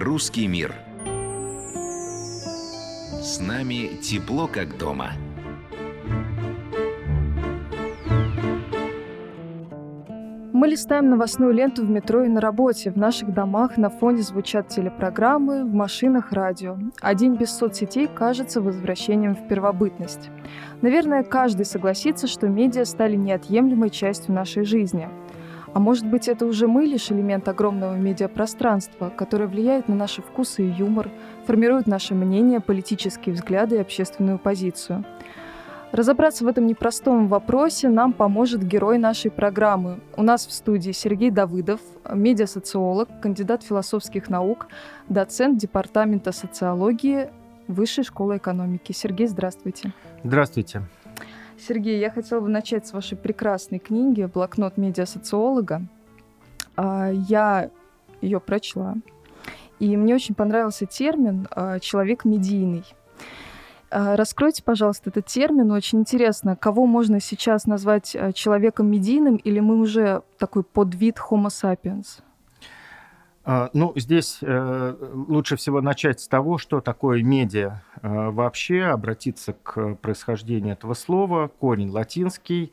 Русский мир. С нами тепло, как дома. Мы листаем новостную ленту в метро и на работе. В наших домах на фоне звучат телепрограммы, в машинах радио. Один без соцсетей кажется возвращением в первобытность. Наверное, каждый согласится, что медиа стали неотъемлемой частью нашей жизни. А может быть, это уже мы лишь элемент огромного медиапространства, которое влияет на наши вкусы и юмор, формирует наше мнение, политические взгляды и общественную позицию – Разобраться в этом непростом вопросе нам поможет герой нашей программы. У нас в студии Сергей Давыдов, медиасоциолог, кандидат философских наук, доцент Департамента социологии Высшей школы экономики. Сергей, здравствуйте. Здравствуйте. Сергей, я хотела бы начать с вашей прекрасной книги «Блокнот медиасоциолога». А, я ее прочла, и мне очень понравился термин а, «человек медийный». А, раскройте, пожалуйста, этот термин. Очень интересно, кого можно сейчас назвать человеком медийным, или мы уже такой подвид Homo sapiens? А, ну, здесь э, лучше всего начать с того, что такое медиа э, вообще, обратиться к происхождению этого слова. Корень латинский,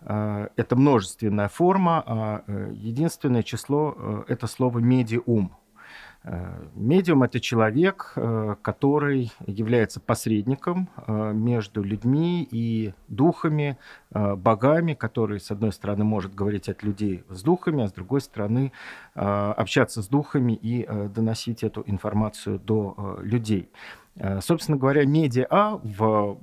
э, это множественная форма, а единственное число – это слово «медиум». Медиум – это человек, э, который является посредником э, между людьми и духами, э, богами, который, с одной стороны, может говорить от людей с духами, а с другой стороны, общаться с духами и доносить эту информацию до людей. Э, собственно говоря, медиа в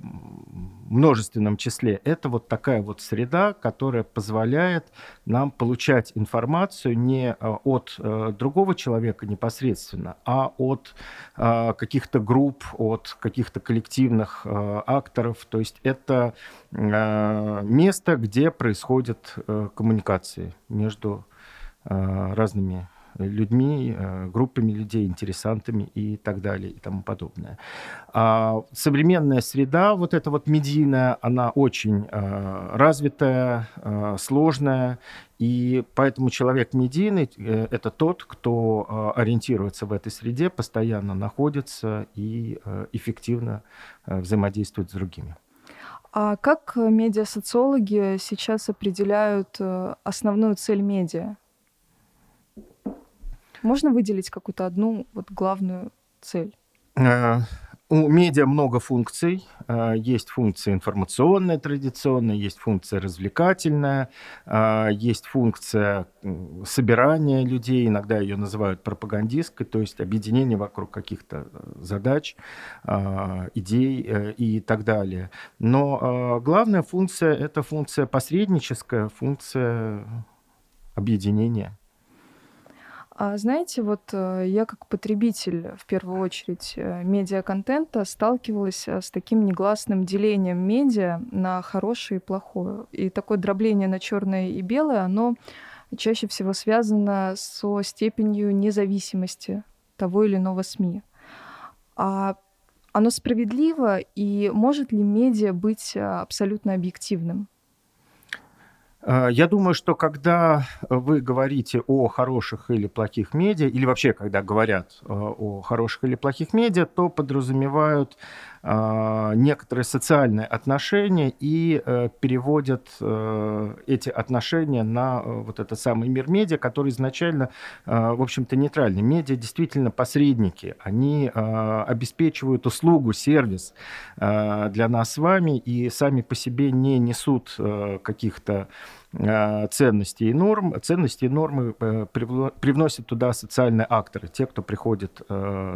множественном числе – это вот такая вот среда, которая позволяет нам получать информацию не э, от э, другого человека непосредственно, а от каких-то групп, от каких-то коллективных акторов. То есть это место, где происходят коммуникации между разными людьми, э, группами людей, интересантами и так далее и тому подобное. А современная среда, вот эта вот медийная, она очень э, развитая, э, сложная, и поэтому человек медийный – это тот, кто ориентируется в этой среде, постоянно находится и эффективно взаимодействует с другими. А как медиасоциологи сейчас определяют основную цель медиа? Можно выделить какую-то одну вот главную цель? Э, у медиа много функций. Э, есть функция информационная, традиционная, есть функция развлекательная, э, есть функция собирания людей, иногда ее называют пропагандистской, то есть объединение вокруг каких-то задач, идей и так далее. Но главная функция – это функция посредническая, функция объединения. А знаете, вот э, я как потребитель, в первую очередь, э, медиаконтента сталкивалась э, с таким негласным делением медиа на хорошее и плохое. И такое дробление на черное и белое, оно чаще всего связано со степенью независимости того или иного СМИ. А оно справедливо, и может ли медиа быть абсолютно объективным? Э, я думаю, что когда вы говорите о хороших или плохих медиа, или вообще, когда говорят э, о хороших или плохих медиа, то подразумевают а, некоторые социальные отношения и э, переводят э, эти отношения на э, вот этот самый мир медиа, который изначально, в общем-то, нейтральный. Медиа действительно посредники. Они обеспечивают услугу, сервис для нас с вами и сами по себе не несут каких-то ценностей и норм. Ценности и нормы привносят туда социальные акторы, те, кто приходит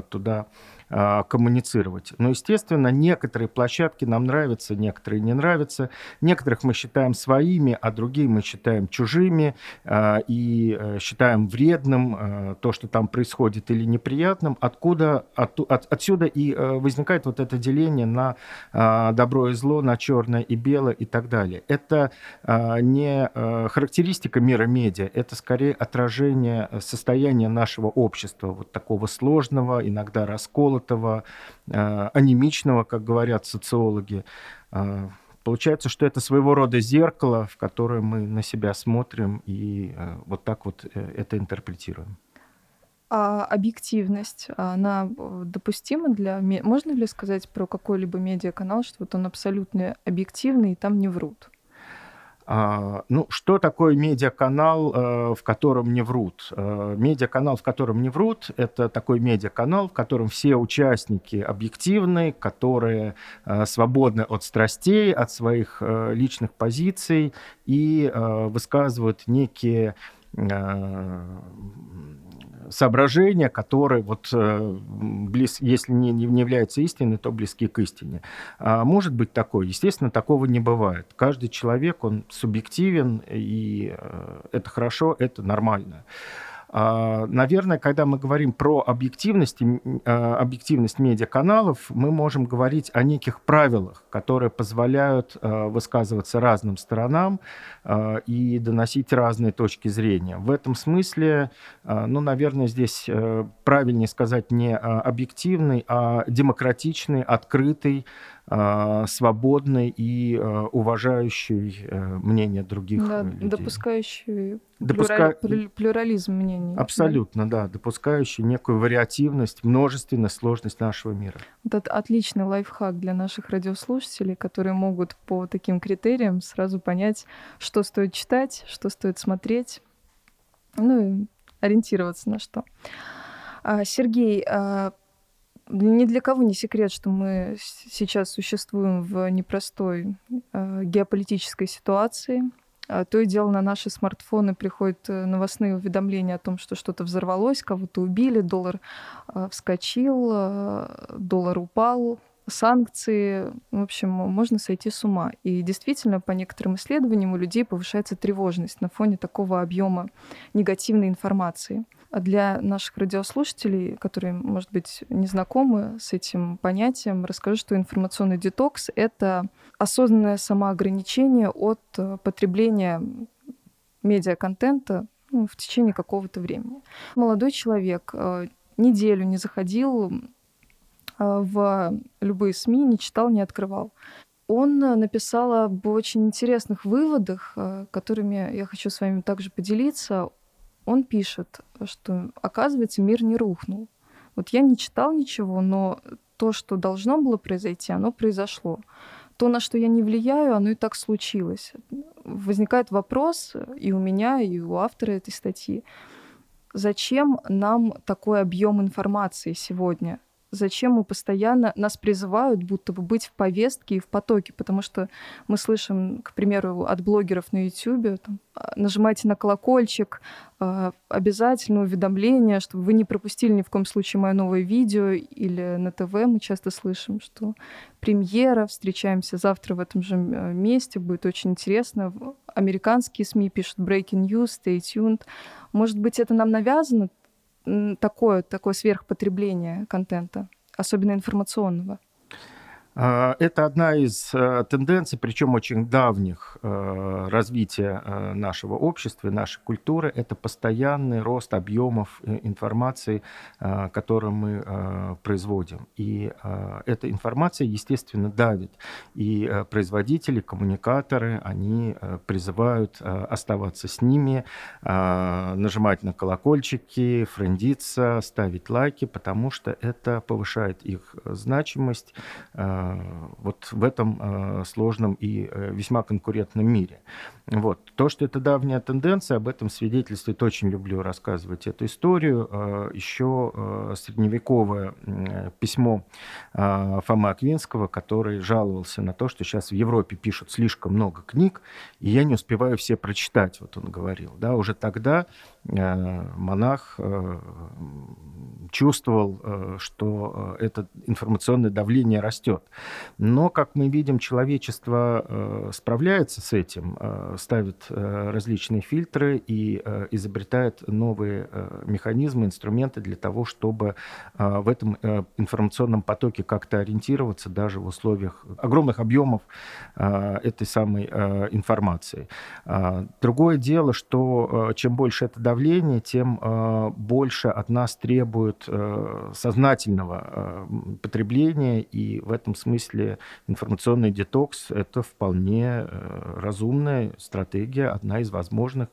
туда а, коммуницировать. Но, естественно, некоторые площадки нам нравятся, некоторые не нравятся. Некоторых мы считаем своими, а другие мы считаем чужими а, и э, считаем вредным а, то, что там происходит, или неприятным. Откуда, от, от, отсюда и э, возникает вот это деление на добро и зло, на черное и белое и так далее. Это не э, характеристика мира медиа, это скорее отражение состояния нашего общества, вот такого сложного, иногда раскола расколотого, э, анемичного, как говорят социологи. Э, получается, что это своего рода зеркало, в которое мы на себя смотрим и э, вот так вот это интерпретируем. А объективность, она допустима для... Можно ли сказать про какой-либо медиаканал, что вот он абсолютно объективный и там не врут? А, ну, что такое медиаканал, э, в котором не врут? Э, медиаканал, в котором не врут, это такой медиаканал, в котором все участники объективны, которые э, свободны от страстей, от своих личных позиций и высказывают некие соображения, которые, вот, э, близ, если не, не являются истиной, то близки к истине. А может быть такое? Естественно, такого не бывает. Каждый человек, он субъективен, и э, это хорошо, это нормально. А, наверное, когда мы говорим про объективность, а, объективность медиаканалов, мы можем говорить о неких правилах, которые позволяют а, высказываться разным сторонам и доносить разные точки зрения. В этом смысле, ну, наверное, здесь э, правильнее сказать не объективный, а демократичный, открытый, а, свободный и а, уважающий э, мнение других да, людей. Допускающий Допуска... плюрализм мнений. Абсолютно, да? да, допускающий некую вариативность, множественность, сложность нашего мира. Это отличный лайфхак для наших радиослушателей, которые могут по таким критериям сразу понять, что стоит читать, что стоит смотреть, ну и ориентироваться на что. А, Сергей, ни для кого не секрет, что мы сейчас существуем в непростой э, геополитической ситуации. А, то и дело на наши смартфоны приходят э, новостные уведомления о том, что что-то взорвалось, кого-то убили, доллар э, вскочил, э, доллар упал, санкции. В общем, можно сойти с ума. И действительно, по некоторым исследованиям у людей повышается тревожность на фоне такого объема негативной информации. А для наших радиослушателей, которые, может быть, не знакомы с этим понятием, расскажу, что информационный детокс — это осознанное самоограничение от э, потребления медиаконтента ну, в течение какого-то времени. Молодой человек э, неделю не заходил э, в любые СМИ, не читал, не открывал. Он написал об очень интересных выводах, которыми я хочу с вами также поделиться он пишет, что, оказывается, мир не рухнул. Вот я не читал ничего, но то, что должно было произойти, оно произошло. То, на что я не влияю, оно и так случилось. Возникает вопрос и у меня, и у автора этой статьи, зачем нам такой объем информации сегодня? Зачем мы постоянно нас призывают будто бы быть в повестке и в потоке, потому что мы слышим, к примеру, от блогеров на YouTube, там, «А, нажимайте на колокольчик, а, обязательно уведомление, чтобы вы не пропустили ни в коем случае мое новое видео, или на ТВ мы часто слышим, что премьера, встречаемся завтра в этом же э, месте, будет очень интересно. Американские СМИ пишут breaking news, stay tuned. Может быть, это нам навязано, такое, такое сверхпотребление контента, особенно информационного? А, это одна из э, тенденций, причем очень давних э, развития э, нашего общества, нашей культуры. Это постоянный рост объемов информации, которую мы производим. И эта информация, естественно, давит. И производители, коммуникаторы, они призывают оставаться с ними, нажимать на колокольчики, френдиться, ставить лайки, потому что это повышает их значимость, вот в этом э, сложном и э, весьма конкурентном мире. Вот. То, что это давняя тенденция, об этом свидетельствует, очень люблю рассказывать эту историю. Э, Еще средневековое письмо Фома Аквинского, который жаловался на то, что сейчас в Европе пишут слишком много книг, и я не успеваю все прочитать, вот он говорил. Да, уже тогда монах чувствовал, что это информационное давление растет. Но, как мы видим, человечество э, справляется с этим, э, ставит э, различные фильтры и изобретает новые механизмы, инструменты для того, чтобы в этом информационном потоке как-то ориентироваться даже в условиях огромных объемов этой самой информации. Другое дело, что чем больше это давление, тем больше от нас требует сознательного потребления, и в этом смысле информационный детокс – это вполне э, разумная стратегия, одна из возможных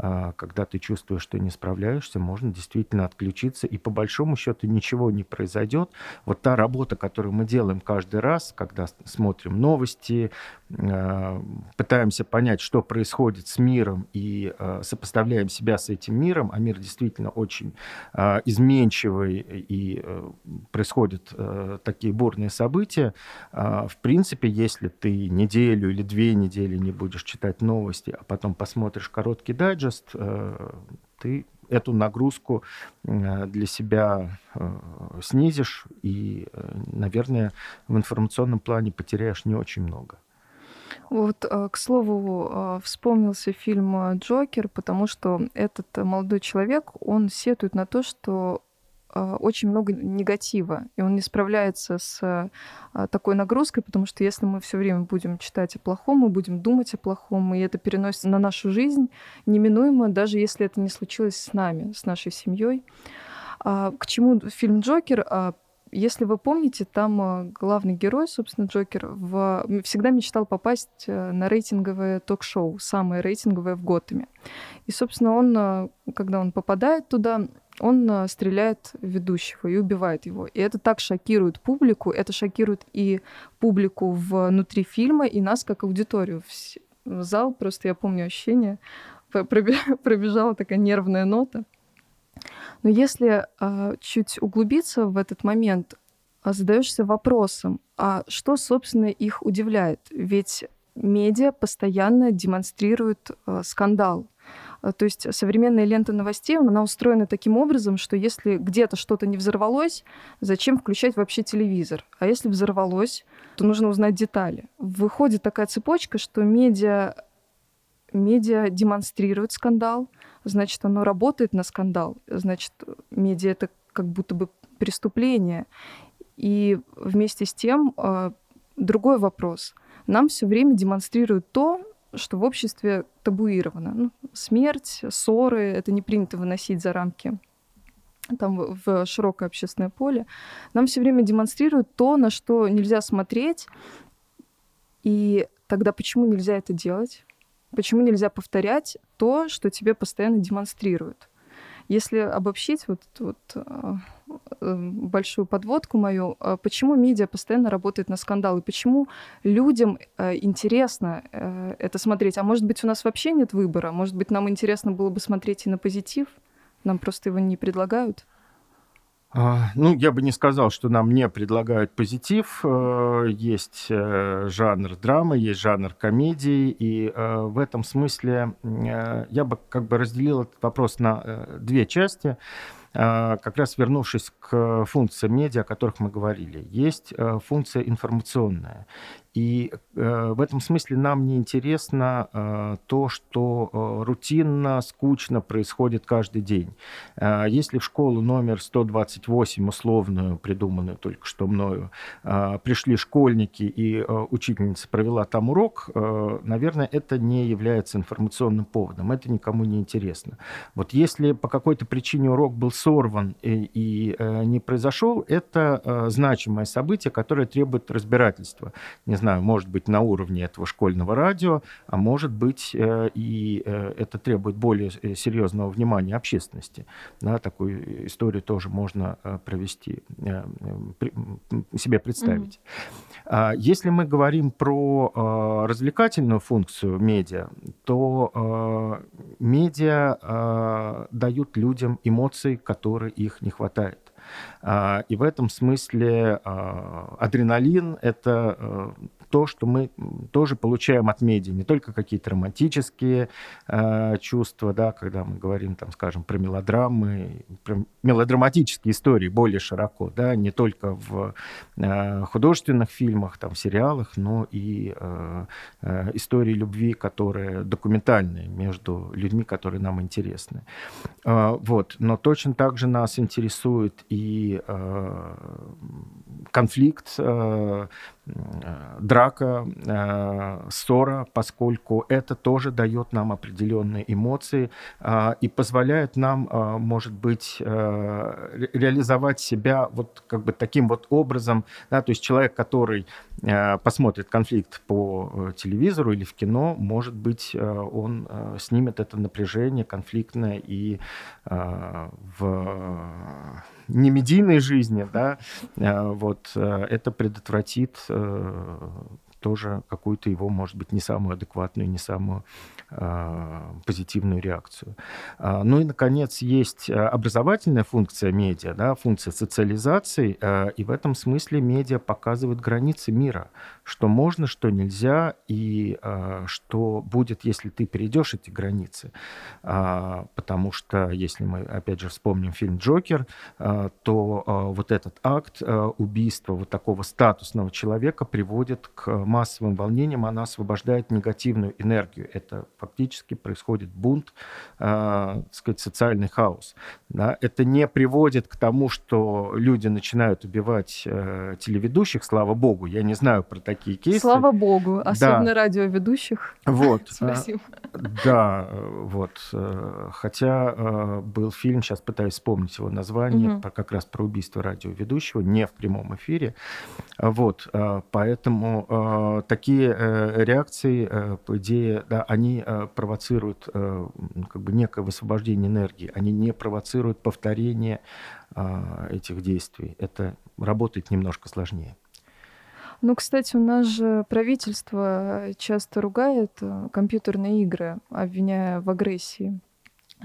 когда ты чувствуешь, что не справляешься, можно действительно отключиться, и по большому счету ничего не произойдет. Вот та работа, которую мы делаем каждый раз, когда смотрим новости, а, пытаемся понять, что происходит с миром, и а, сопоставляем себя с этим миром, а мир действительно очень изменчивый, и э, происходят э, такие бурные события, в принципе, если ты неделю или две недели не будешь читать новости, а потом посмотришь короткий дайджест, э, ты эту нагрузку э, для себя э, снизишь и, наверное, в информационном плане потеряешь не очень много. Вот, к слову, вспомнился фильм «Джокер», потому что этот молодой человек, он сетует на то, что очень много негатива, и он не справляется с а, такой нагрузкой, потому что если мы все время будем читать о плохом, мы будем думать о плохом, и это переносится на нашу жизнь неминуемо, даже если это не случилось с нами, с нашей семьей. А, к чему фильм Джокер? Если вы помните, там главный герой, собственно, Джокер, в... всегда мечтал попасть э, на рейтинговое ток-шоу, самое рейтинговое в Готэме. И, собственно, он, когда он попадает туда, он э, стреляет ведущего и убивает его. И это так шокирует публику, это шокирует и публику внутри фильма, и нас как аудиторию. В зал просто, я помню ощущение, пробежала такая нервная нота. Но если а, чуть углубиться в этот момент, а, задаешься вопросом, а что, собственно, их удивляет? Ведь медиа постоянно демонстрирует а, скандал. Э, то есть современная лента новостей, она устроена таким образом, что если где-то что-то не взорвалось, зачем включать вообще телевизор? А если взорвалось, то нужно узнать детали. Выходит такая цепочка, что медиа, медиа демонстрирует скандал, значит, оно работает на скандал, значит, медиа — это как будто бы преступление. И вместе с тем э, другой вопрос. Нам все время демонстрируют то, что в обществе табуировано. Ну, смерть, ссоры, это не принято выносить за рамки там в широкое общественное поле, нам все время демонстрируют то, на что нельзя смотреть. И тогда почему нельзя это делать? Почему нельзя повторять то, что тебе постоянно демонстрируют? Если обобщить вот, вот а, Эм, большую подводку мою, а почему медиа постоянно работает на скандалы, почему людям э, интересно э, это смотреть, а может быть у нас вообще нет выбора, может быть нам интересно было бы смотреть и на позитив, нам просто его не предлагают? А, ну, я бы не сказал, что нам не предлагают позитив. Э, есть жанр драмы, есть жанр комедии, и в этом смысле я бы как бы разделил этот вопрос на две части. А, как раз вернувшись к функциям медиа, о которых мы говорили, есть э, функция информационная. И э, в этом смысле нам не интересно э, то, что рутинно, скучно происходит каждый день. Если в школу номер 128, условную, придуманную только что мною, пришли школьники и учительница провела там урок, наверное, это не является информационным поводом, это никому не интересно. Вот если по какой-то причине урок был сорван и, и э, не произошел, это э, значимое событие, которое требует разбирательства. Не знаю, может быть, на уровне этого школьного радио, а может быть, э, и э, это требует более э, серьезного внимания общественности. Да, такую историю тоже можно провести, себе представить. Mm-hmm. Если мы говорим про развлекательную функцию медиа, то медиа дают людям эмоции, которые их не хватает. А, и в этом смысле а, адреналин — это э, то, что мы тоже получаем от медиа, не только какие-то романтические э, чувства, да, когда мы говорим, там, скажем, про мелодрамы, про мелодраматические истории более широко, да, не только в э, художественных фильмах, там, сериалах, но и э, э, истории любви, которые документальные между людьми, которые нам интересны. Э, вот, но точно так же нас интересует и э, конфликт, э, драка, ссора, поскольку это тоже дает нам определенные эмоции и позволяет нам, может быть, реализовать себя вот как бы таким вот образом, да, то есть человек, который посмотрит конфликт по телевизору или в кино, может быть, он снимет это напряжение конфликтное и в немедийной жизни, да, э, вот э, это предотвратит э, тоже какую-то его, может быть, не самую адекватную, не самую э, позитивную реакцию. А, ну и, наконец, есть образовательная функция медиа, да, функция социализации, э, и в этом смысле медиа показывают границы мира, что можно, что нельзя, и э, что будет, если ты перейдешь эти границы. Э, потому что, если мы, опять же, вспомним фильм «Джокер», э, то э, вот этот акт э, убийства вот такого статусного человека приводит к массовым волнениям, она освобождает негативную энергию. Это фактически происходит бунт, э, так сказать, социальный хаос. Да? Это не приводит к тому, что люди начинают убивать э, телеведущих, слава богу. Я не знаю про такие кейсы. Слава богу, особенно да. радиоведущих. Вот. Спасибо. Да, вот. Э, хотя э, был фильм, сейчас пытаюсь вспомнить его название, угу. как раз про убийство радиоведущего, не в прямом эфире. Вот. Э, поэтому такие э, реакции, э, по идее, да, они э, провоцируют как бы некое высвобождение энергии, они не провоцируют повторение этих действий. Это работает немножко сложнее. Ну, кстати, у нас же правительство часто ругает компьютерные игры, обвиняя в агрессии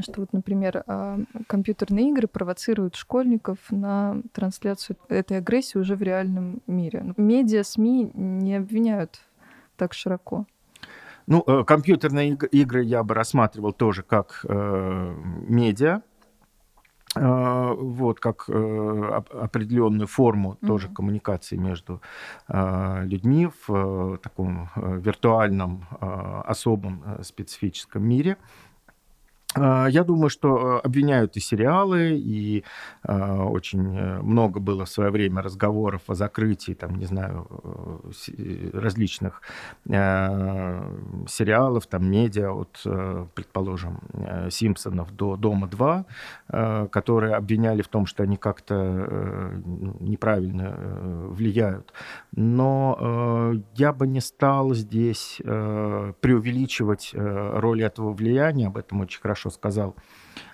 что вот, например, а, компьютерные игры провоцируют школьников на трансляцию этой агрессии уже в реальном мире. Ну, медиа, СМИ не обвиняют так широко. Ну, э, компьютерные игры я бы рассматривал тоже как э, медиа, э, вот как э, определенную форму mm-hmm. тоже коммуникации между э, людьми в э, таком виртуальном особом специфическом мире. А, я думаю, что э, обвиняют и сериалы, и э, очень э, много было в свое время разговоров о закрытии, там, не знаю, различных сериалов, там, медиа, от, предположим, Симпсонов до Дома-2, которые обвиняли в том, что они как-то ну, неправильно влияют. Но я бы не стал здесь преувеличивать роль этого влияния, об этом очень хорошо хорошо сказал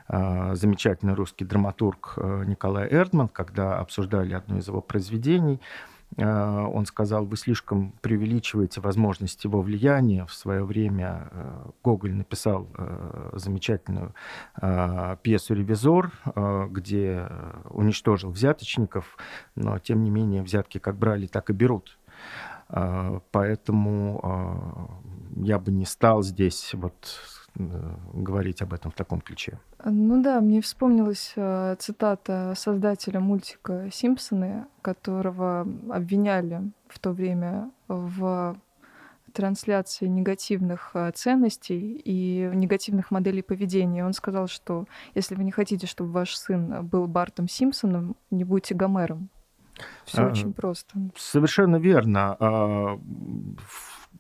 а, замечательный русский драматург э, Николай Эрдман, когда обсуждали одно из его произведений. А, он сказал, вы слишком преувеличиваете возможность его влияния. В свое время э, Гоголь написал э, замечательную а, пьесу «Ревизор», где уничтожил взяточников, но тем не менее взятки как брали, так и берут. Поэтому я бы не стал здесь вот говорить об этом в таком ключе. Ну да, мне вспомнилась э, цитата создателя мультика «Симпсоны», которого обвиняли в то время в трансляции негативных э, ценностей и негативных моделей поведения. Он сказал, что если вы не хотите, чтобы ваш сын был Бартом Симпсоном, не будьте Гомером. Все а, очень просто. Совершенно верно.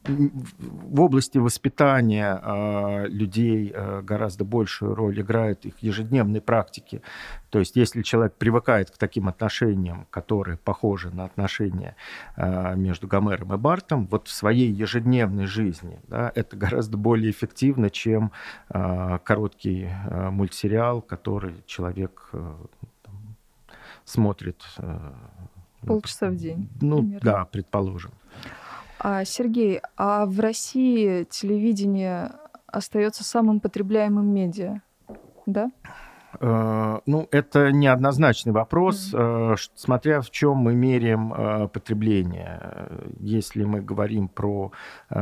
А, в области воспитания э, людей э, гораздо большую роль играют их ежедневные практики. То есть если человек привыкает к таким отношениям, которые похожи на отношения э, между Гомером и Бартом, вот в своей ежедневной жизни да, это гораздо более эффективно, чем э, короткий э, мультсериал, который человек э, там, смотрит. Э, Полчаса в день. Ну примерно. да, предположим. А, Сергей, а в России телевидение остается самым потребляемым медиа, да? Э, ну, это неоднозначный вопрос, mm-hmm. смотря в чем мы меряем э, потребление. Если мы говорим про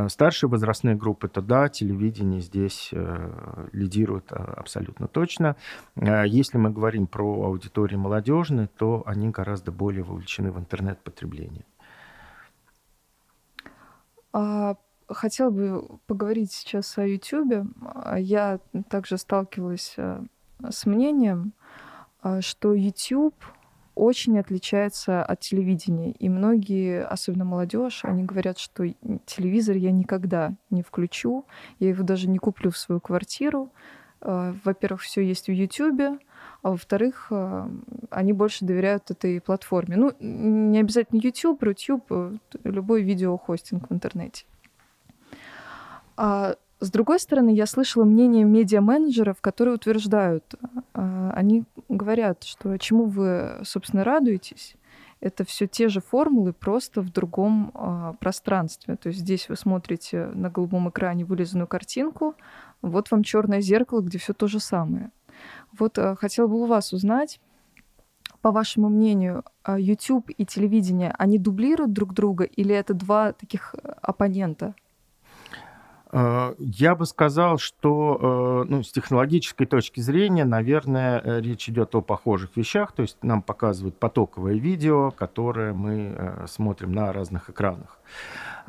старшие возрастные группы, то да, телевидение здесь лидирует абсолютно точно. Если мы говорим про аудитории молодежные, то они гораздо более вовлечены в интернет-потребление. А, хотела бы поговорить сейчас о YouTube. А, я также сталкивалась а, с мнением, что YouTube очень отличается от телевидения. И многие, особенно молодежь, они говорят, что телевизор я никогда не включу, я его даже не куплю в свою квартиру. Во-первых, все есть в Ютубе, а во-вторых, э, они больше доверяют этой платформе. Ну, не обязательно YouTube, YouTube, э, любой видеохостинг в интернете. А с другой стороны, я слышала мнение медиа-менеджеров, которые утверждают, а, они говорят, что чему вы, собственно, радуетесь, это все те же формулы, просто в другом а, пространстве. То есть здесь вы смотрите на голубом экране вылизанную картинку, вот вам черное зеркало, где все то же самое. Вот а, хотела бы у вас узнать, по вашему мнению, а, YouTube и телевидение, они дублируют друг друга или это два таких оппонента? Э, я бы сказал, что э, ну, с технологической точки зрения, наверное, э, речь идет о похожих вещах. То есть нам показывают потоковое видео, которое мы смотрим на разных экранах.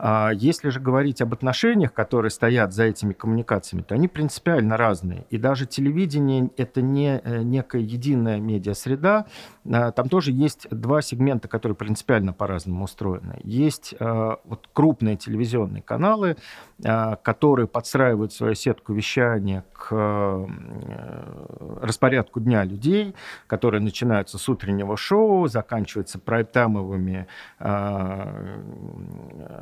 А если же говорить об отношениях, которые стоят за этими коммуникациями, то они принципиально разные. И даже телевидение — это не э, некая единая медиасреда. А, там тоже есть два сегмента, которые принципиально по-разному устроены. Есть а, вот крупные телевизионные каналы, которые подстраивают свою сетку вещания к э, распорядку дня людей, которые начинаются с утреннего шоу, заканчиваются прайм-таймовыми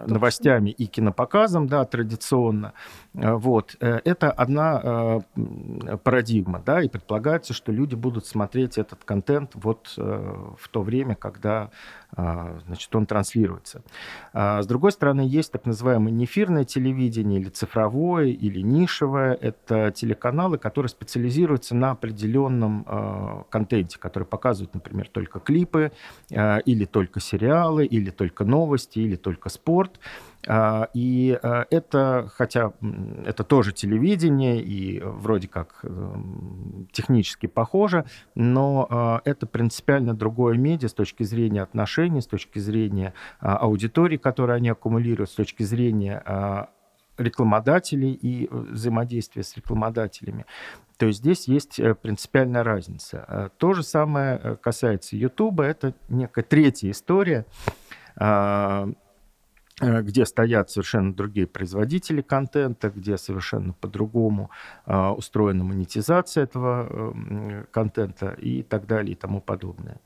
новостями новостями и кинопоказом, да, традиционно. Э, вот. Э, это одна э, парадигма, да, и предполагается, что люди будут смотреть этот контент вот в то время, когда значит, он транслируется. А с другой стороны, есть так называемое неэфирное телевидение или цифровое, или нишевое. Это телеканалы, которые специализируются на определенном контенте, которые показывают, например, только клипы, или только сериалы, или только новости, или только спорт. А, и это, хотя это тоже телевидение и вроде как эм, технически похоже, но а, это принципиально другое медиа с точки зрения отношений, с точки зрения аудитории, которую они аккумулируют, с точки зрения рекламодателей и взаимодействия с рекламодателями. То есть здесь есть э, принципиальная разница. То же самое э, касается YouTube. Это некая третья история Э, где стоят совершенно другие производители контента, где совершенно по-другому э, устроена монетизация этого э, контента и так далее и тому подобное.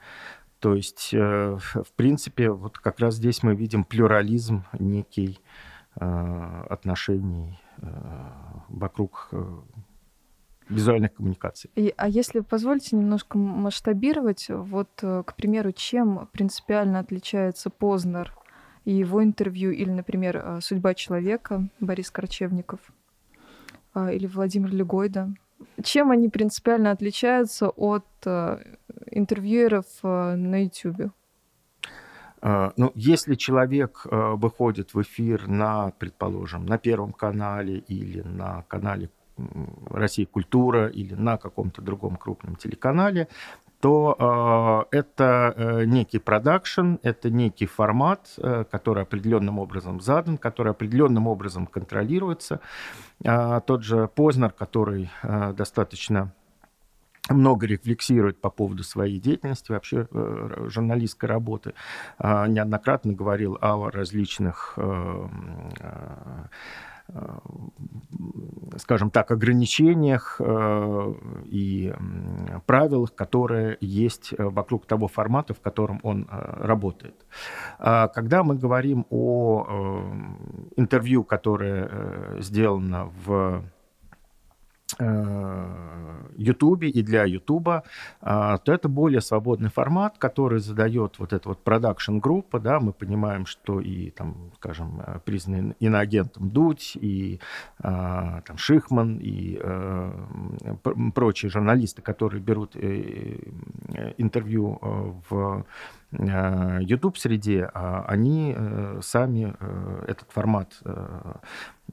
То есть, э, в принципе, вот как раз здесь мы видим плюрализм некий э, отношений э, вокруг визуальных коммуникаций. И, а если позволите немножко масштабировать, вот, к примеру, чем принципиально отличается Познер и его интервью, или, например, э, «Судьба человека» Борис Корчевников э, или Владимир Легойда. Чем они принципиально отличаются от э, интервьюеров на YouTube? Ну, если человек выходит в эфир на, предположим, на Первом канале или на канале Россия культура или на каком-то другом крупном телеканале, то э, это э, некий продакшн, это некий формат, э, который определенным образом задан, который определенным образом контролируется. Э, тот же Познер, который э, достаточно много рефлексирует по поводу своей деятельности, вообще э, журналистской работы, э, неоднократно говорил о различных э, скажем так, ограничениях э, и правилах, которые есть э, вокруг того формата, в котором он работает. А когда мы говорим о интервью, которое сделано в Ютубе и для Ютуба, то это более свободный формат, который задает вот эта вот продакшн-группа, да, мы понимаем, что и, там, скажем, признанный иноагентом Дудь, и а, там Шихман, и э, прочие журналисты, которые берут э, интервью э, в YouTube-среде, они сами этот формат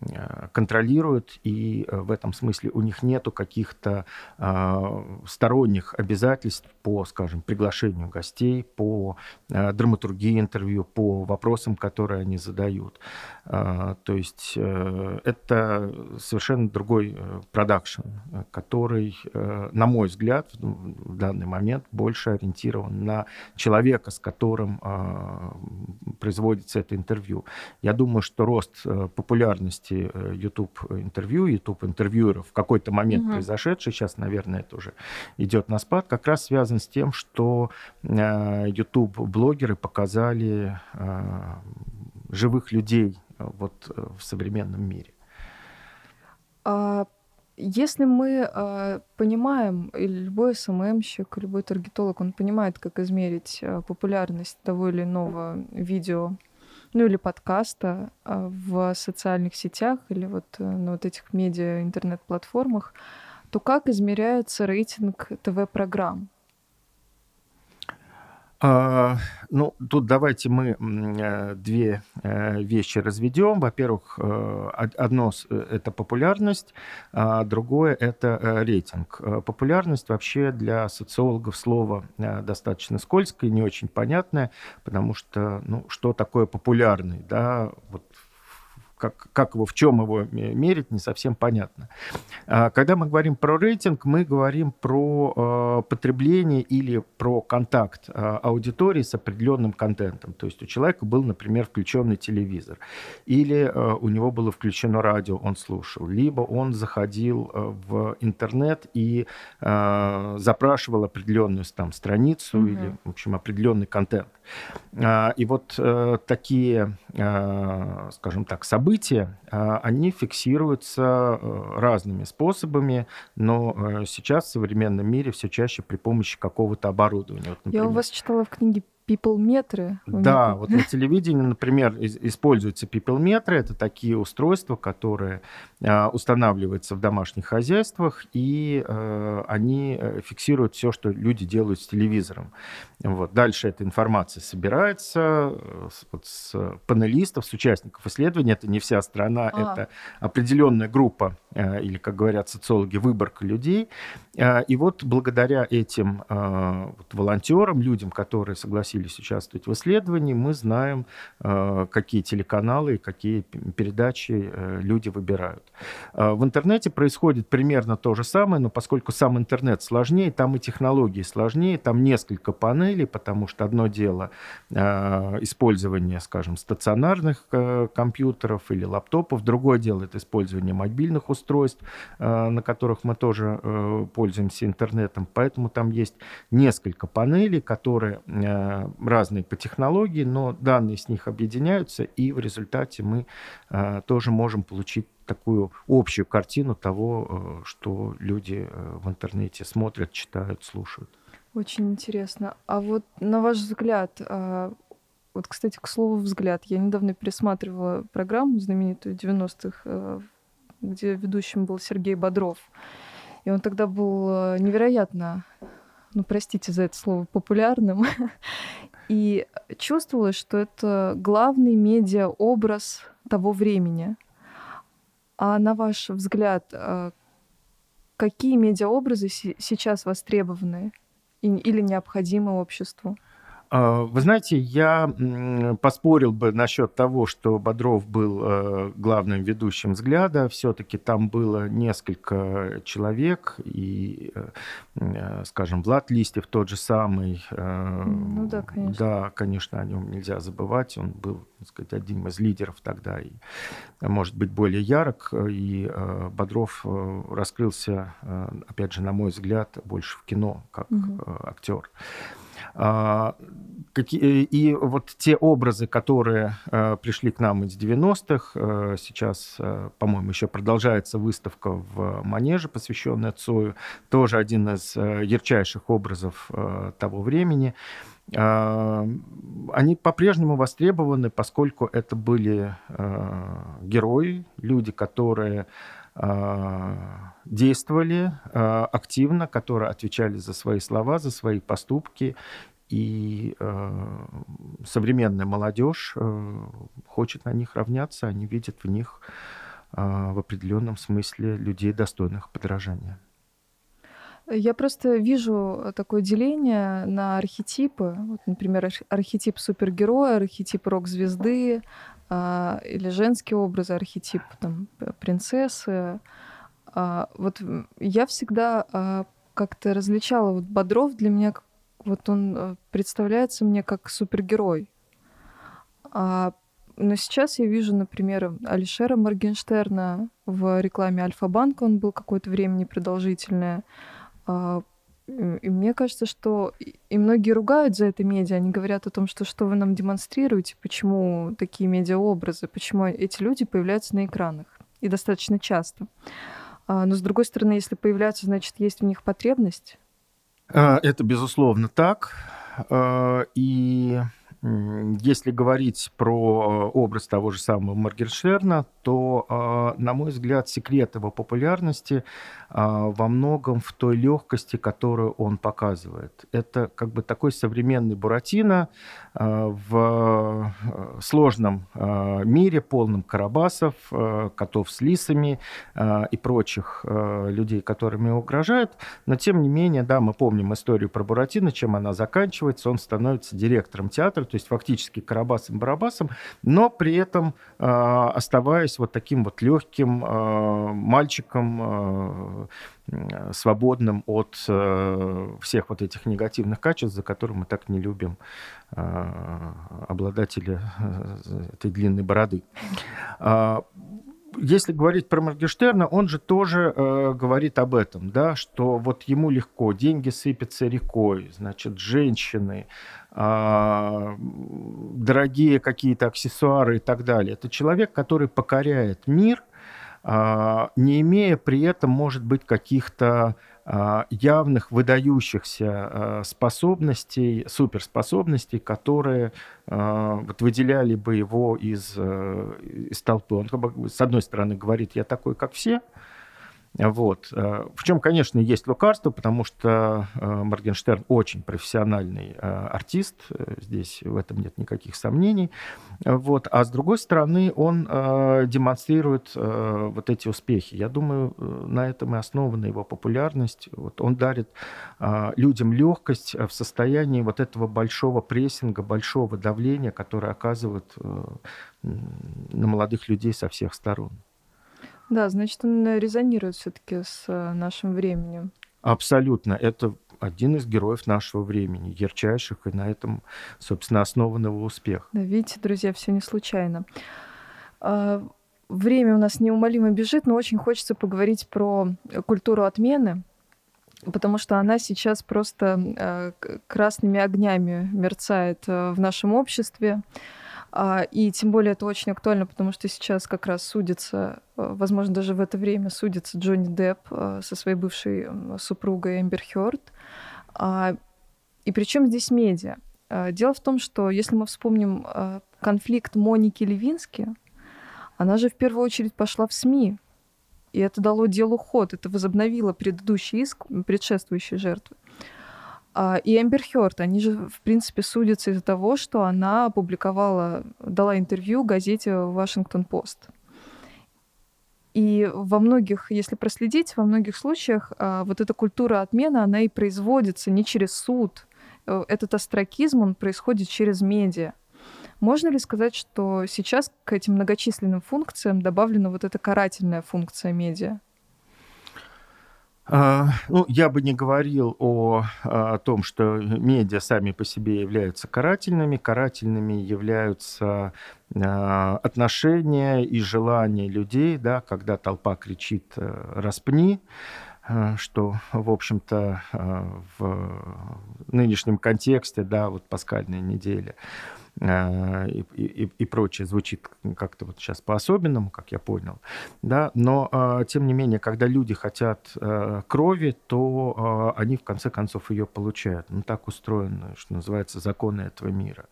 Э, контролируют, и э, в этом смысле у них нету каких-то э, сторонних обязательств по, скажем, приглашению гостей, по э, драматургии интервью, по вопросам, которые они задают. Э, то есть э, это совершенно другой э, продакшн, который, э, на мой взгляд, в данный момент больше ориентирован на человека, с которым э, производится это интервью. Я думаю, что рост э, популярности э, YouTube интервью, YouTube интервьюеров в какой-то момент угу. произошедший, сейчас, наверное, это уже идет на спад, как раз связан с тем, что э, YouTube блогеры показали э, живых людей вот в современном мире. Если мы э, понимаем, любой СММщик, любой таргетолог, он понимает, как измерить э, популярность того или иного видео ну или подкаста а, в социальных сетях или вот э, на вот этих медиа интернет-платформах, то как измеряется рейтинг ТВ-программ? А, ну, тут давайте мы э, две э, вещи разведем. Во-первых, э, одно это популярность, а другое это рейтинг. Популярность вообще для социологов слово достаточно скользкое, не очень понятное, потому что, ну, что такое популярный, да, вот как, как его, в чем его мерить, не совсем понятно. А, когда мы говорим про рейтинг, мы говорим про а, потребление или про контакт а, аудитории с определенным контентом. То есть у человека был, например, включенный телевизор, или у него было включено радио, он слушал, либо он заходил в интернет и запрашивал определенную там страницу mm-hmm. или, в общем, определенный контент. И вот э, такие, скажем так, события а, они фиксируются э, разными способами, но э, сейчас в современном мире все чаще при помощи какого-то оборудования. Вот, например, Я у вас читала в книге people-метры? Да, вот на телевидении, например, используются people-метры. Это такие устройства, которые а, устанавливаются в домашних хозяйствах, и э, они э, фиксируют все, что люди делают с телевизором. Вот. Дальше эта информация собирается э, вот, с панелистов, с участников исследования. Это не вся страна, а. это определенная группа, или, как говорят социологи, выборка людей. И вот благодаря этим вот, волонтерам, людям, которые согласились согласились участвовать в исследовании, мы знаем, э, какие телеканалы и какие передачи э, люди выбирают. Э, в интернете происходит примерно то же самое, но поскольку сам интернет сложнее, там и технологии сложнее, там несколько панелей, потому что одно дело использование, скажем, стационарных компьютеров или лаптопов, другое дело это использование мобильных устройств, на которых мы тоже пользуемся интернетом, поэтому там есть несколько панелей, которые разные по технологии, но данные с них объединяются, и в результате мы э, тоже можем получить такую общую картину того, э, что люди э, в интернете смотрят, читают, слушают. Очень интересно. А вот на ваш взгляд, вот, кстати, к слову взгляд, я недавно пересматривала программу знаменитую 90-х, где ведущим был Сергей Бодров. И он тогда был невероятно ну, простите за это слово, популярным. И чувствовалось, что это главный медиа-образ того времени. А на ваш взгляд, э, какие медиаобразы сейчас востребованы или необходимы обществу? А, вы знаете, я поспорил бы насчет того, что Бодров был э, главным ведущим взгляда. Все-таки там было несколько человек, и, э, э, скажем, Влад Листьев тот же самый. Ну да, конечно. Да, конечно, о нем нельзя забывать. Он был, так сказать, одним из лидеров тогда и, может быть, более ярок. И Бодров раскрылся, опять же, на мой взгляд, больше в кино, как угу. актер. А, какие, и вот те образы, которые э, пришли к нам из 90-х, э, сейчас, э, по-моему, еще продолжается выставка в Манеже, посвященная Цою, тоже один из ярчайших образов того времени. Они по-прежнему востребованы, поскольку это были герои, люди, которые действовали активно, которые отвечали за свои слова, за свои поступки и современная молодежь хочет на них равняться, они видят в них в определенном смысле людей, достойных подражания. Я просто вижу такое деление на архетипы. Вот, например, архетип супергероя, архетип рок-звезды а, или женские образы, архетип там, принцессы. А, вот я всегда а, как-то различала вот Бодров для меня, вот он а, представляется мне как супергерой. А, но сейчас я вижу, например, Алишера Моргенштерна в рекламе Альфа-банка, он был какое-то время непродолжительное. А, и мне кажется, что и многие ругают за это медиа, они говорят о том, что что вы нам демонстрируете, почему такие медиаобразы, почему эти люди появляются на экранах, и достаточно часто. А, но с другой стороны, если появляются, значит, есть в них потребность. А, это, безусловно, так. И если говорить про образ того же самого Моргенштерна, то, на мой взгляд, секрет его популярности а, во многом в той легкости, которую он показывает. Это как бы такой современный Буратино в э, сложном мире, полном карабасов, котов с лисами и прочих людей, которыми угрожают. Но, тем не менее, да, мы помним историю про Буратино, чем она заканчивается. Он становится директором театра, то есть фактически карабасом-барабасом, но при этом оставаясь вот таким вот легким мальчиком, свободным от э, всех вот этих негативных качеств, за которые мы так не любим э, обладателя э, этой длинной бороды. Если говорить про Моргенштерна, он же тоже э, говорит об этом, да, что вот ему легко, деньги сыпятся рекой, значит, женщины, э, дорогие какие-то аксессуары и так далее. Это человек, который покоряет мир а, не имея при этом, может быть, каких-то а, явных выдающихся а, способностей, суперспособностей, которые вот выделяли бы его из, э, из толпы. Он, с одной стороны, говорит, я такой, как все, вот. Э, в чем, конечно, есть лекарство, потому что э, Моргенштерн очень профессиональный э, артист, здесь в этом нет никаких сомнений. Вот. А с другой стороны, он демонстрирует вот эти успехи. Я думаю, на этом и основана его популярность. Вот он дарит людям легкость в состоянии вот этого большого прессинга, большого давления, которое оказывает на молодых людей со всех сторон. Да, значит, он резонирует все-таки с э, нашим временем. Абсолютно. Это один из героев нашего времени, ярчайших и на этом, собственно, основанного успеха. Да, видите, друзья, все не случайно. А, время у нас неумолимо бежит, но очень хочется поговорить про культуру отмены, потому что она сейчас просто э, красными огнями мерцает э, в нашем обществе. А, и тем более это очень актуально, потому что сейчас как раз судится, э, возможно, даже в это время судится Джонни Депп э, со своей бывшей супругой Эмбер Хёрд. А, и причем здесь медиа? А, дело в том, что если мы вспомним конфликт Моники Левински, она же в первую очередь пошла в СМИ, и это дало делу ход, это возобновило предыдущий иск предшествующей жертвы. А, и Эмбер Хёрд, они же, в принципе, судятся из-за того, что она опубликовала, дала интервью газете «Вашингтон-Пост». И во многих, если проследить, во многих случаях а, вот эта культура отмены, она и производится не через суд. Э, этот астракизм, он происходит через медиа. Можно ли сказать, что сейчас к этим многочисленным функциям добавлена вот эта карательная функция медиа? А, ну, я бы не говорил о, о том, что медиа сами по себе являются карательными. Карательными являются а, отношения и желания людей, да, когда толпа кричит э, «распни», э, что, в общем-то, э, в нынешнем контексте, да, вот пасхальная неделя, Э, и, и, и прочее звучит как-то вот сейчас по-особенному, как я понял, да, но э, тем не менее, когда люди хотят э, крови, то они в конце концов ее получают. Ну так устроено, что называется, законы этого мира.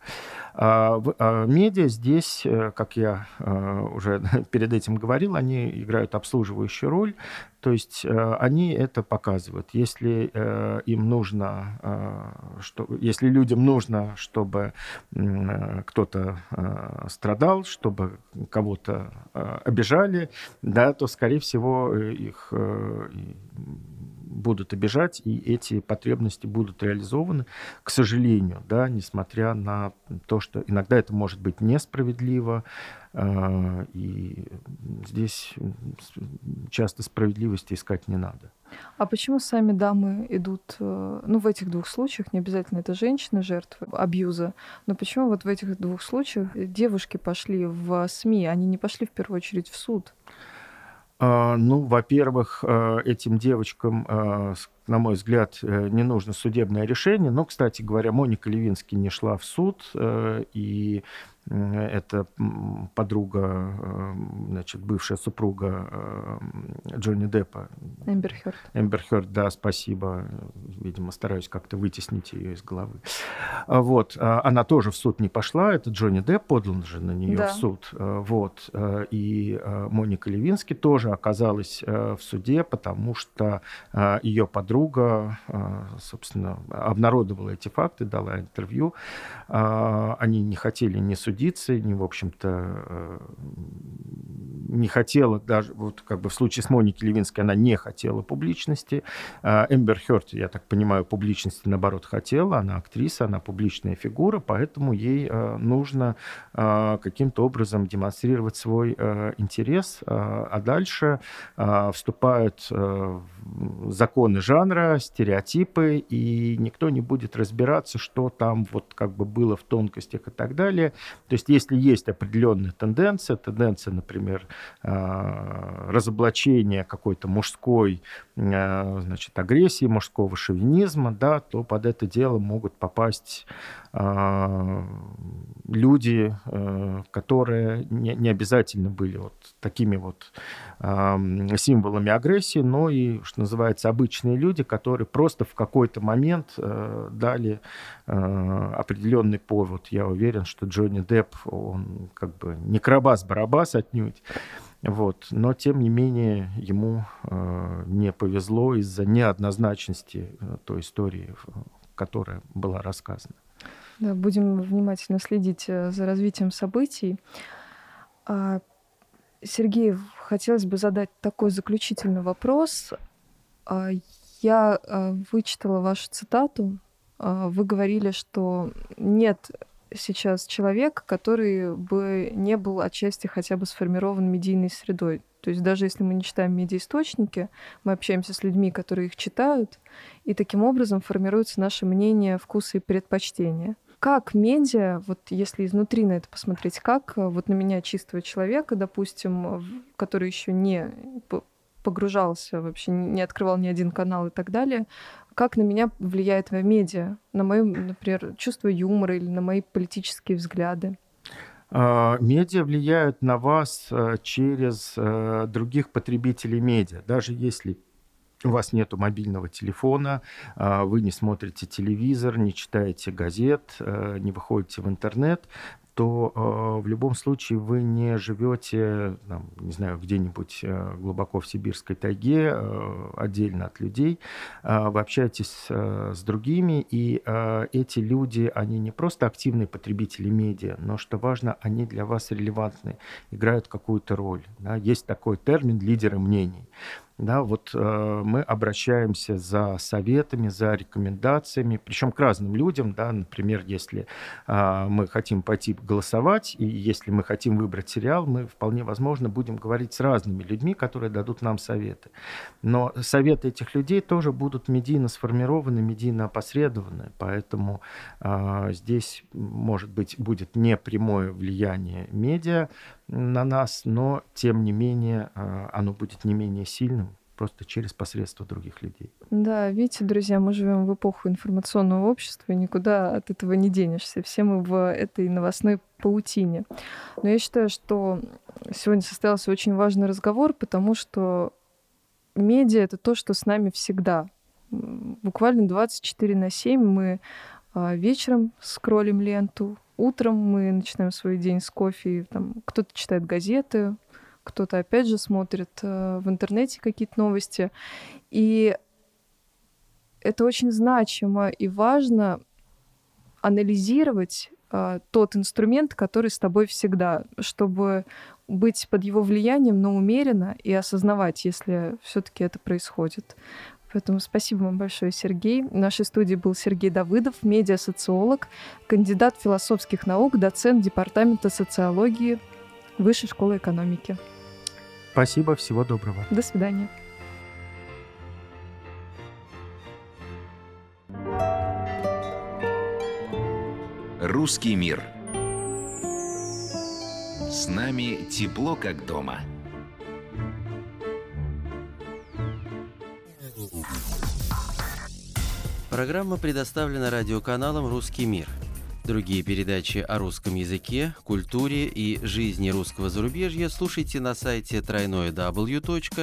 А, а медиа здесь, как я уже перед этим говорил, они играют обслуживающую роль, То есть э, они это показывают. Если э, им нужно, э, что, если людям нужно, чтобы кто-то страдал, чтобы кого-то обижали, да, то, скорее всего, их будут обижать, и эти потребности будут реализованы, к сожалению, да, несмотря на то, что иногда это может быть несправедливо, а, и здесь часто справедливости искать не надо. А почему сами дамы идут, э, ну, в этих двух случаях, не обязательно это женщины, жертвы абьюза, но почему вот в этих двух случаях девушки пошли в СМИ, они не пошли в первую очередь в суд? А, ну, во-первых, э, этим девочкам, э, на мой взгляд, не нужно судебное решение. Но, кстати говоря, Моника Левинский не шла в суд, и это подруга, эм, значит, бывшая супруга эм, Джонни Деппа. Эмбер Хёрд. Эмбер Хёрд, да, спасибо. Видимо, стараюсь как-то вытеснить ее из головы. А вот. А она тоже в суд не пошла. Это Джонни Депп подал же на нее да. в суд. А, вот. Э, и э, Моника Левински тоже оказалась э, в суде, потому что ее подруга, собственно, обнародовала эти факты, дала интервью. Они не хотели не судить судиться, не, в общем-то, э, не хотела даже, вот как бы в случае с Моникой Левинской она не хотела публичности. А Эмбер Хёрд, я так понимаю, публичности, наоборот, хотела. Она актриса, она публичная фигура, поэтому ей э, нужно э, каким-то образом демонстрировать свой интерес. А дальше вступают законы жанра, стереотипы, и никто не будет разбираться, что там вот как бы было в тонкостях и так далее. То есть если есть определенная тенденция, тенденция, например, а, разоблачения какой-то мужской а, значит, агрессии, мужского шовинизма, да, то под это дело могут попасть а, люди, которые не, не обязательно были вот такими вот символами агрессии, но и, что называется, обычные люди, которые просто в какой-то момент э, дали э, определенный повод. Я уверен, что Джонни Депп, он как бы не крабас-барабас отнюдь, вот. Но, тем не менее, ему э, не повезло из-за неоднозначности э, той истории, которая была рассказана. Да, будем внимательно следить э, за развитием событий. А, Сергей, хотелось бы задать такой заключительный вопрос. А, я а, вычитала вашу цитату. Вы говорили, что нет сейчас человека, который бы не был отчасти хотя бы сформирован медийной средой. То есть даже если мы не читаем медиаисточники, мы общаемся с людьми, которые их читают, и таким образом формируется наше мнение, вкусы и предпочтения. Как медиа, вот если изнутри на это посмотреть, как э, вот на меня чистого человека, допустим, который еще не погружался вообще, не открывал ни один канал и так далее, как на меня влияет медиа, на мое, например, чувство юмора или на мои политические взгляды? А, медиа влияют на вас э, через э, других потребителей медиа. Даже если у вас нет мобильного телефона, а, вы не смотрите телевизор, не читаете газет, э, не выходите в интернет, то э, в любом случае вы не живете, там, не знаю, где-нибудь э, глубоко в сибирской тайге, э, отдельно от людей, э, вы общаетесь э, с другими, и э, эти люди, они не просто активные потребители медиа, но, что важно, они для вас релевантны, играют какую-то роль. Да? Есть такой термин «лидеры мнений» да, вот э, мы обращаемся за советами, за рекомендациями, причем к разным людям, да, например, если э, мы хотим пойти голосовать, и если мы хотим выбрать сериал, мы вполне возможно будем говорить с разными людьми, которые дадут нам советы. Но советы этих людей тоже будут медийно сформированы, медийно опосредованы, поэтому э, здесь, может быть, будет не прямое влияние медиа, на нас, но тем не менее а, оно будет не менее сильным просто через посредство других людей. Да, видите, друзья, мы живем в эпоху информационного общества, и никуда от этого не денешься. Все мы в этой новостной паутине. Но я считаю, что сегодня состоялся очень важный разговор, потому что медиа — это то, что с нами всегда. Буквально 24 на 7 мы а, вечером скроллим ленту, утром мы начинаем свой день с кофе, там кто-то читает газеты, кто-то опять же смотрит э, в интернете какие-то новости. И это очень значимо и важно анализировать э, тот инструмент, который с тобой всегда, чтобы быть под его влиянием, но умеренно и осознавать, если все-таки это происходит. Поэтому спасибо вам большое, Сергей. В нашей студии был Сергей Давыдов, медиасоциолог, кандидат философских наук, доцент Департамента социологии Высшей школы экономики. Спасибо, всего доброго. До свидания. Русский мир. С нами тепло, как дома. Программа предоставлена радиоканалом «Русский мир». Другие передачи о русском языке, культуре и жизни русского зарубежья слушайте на сайте www.rrm.fm.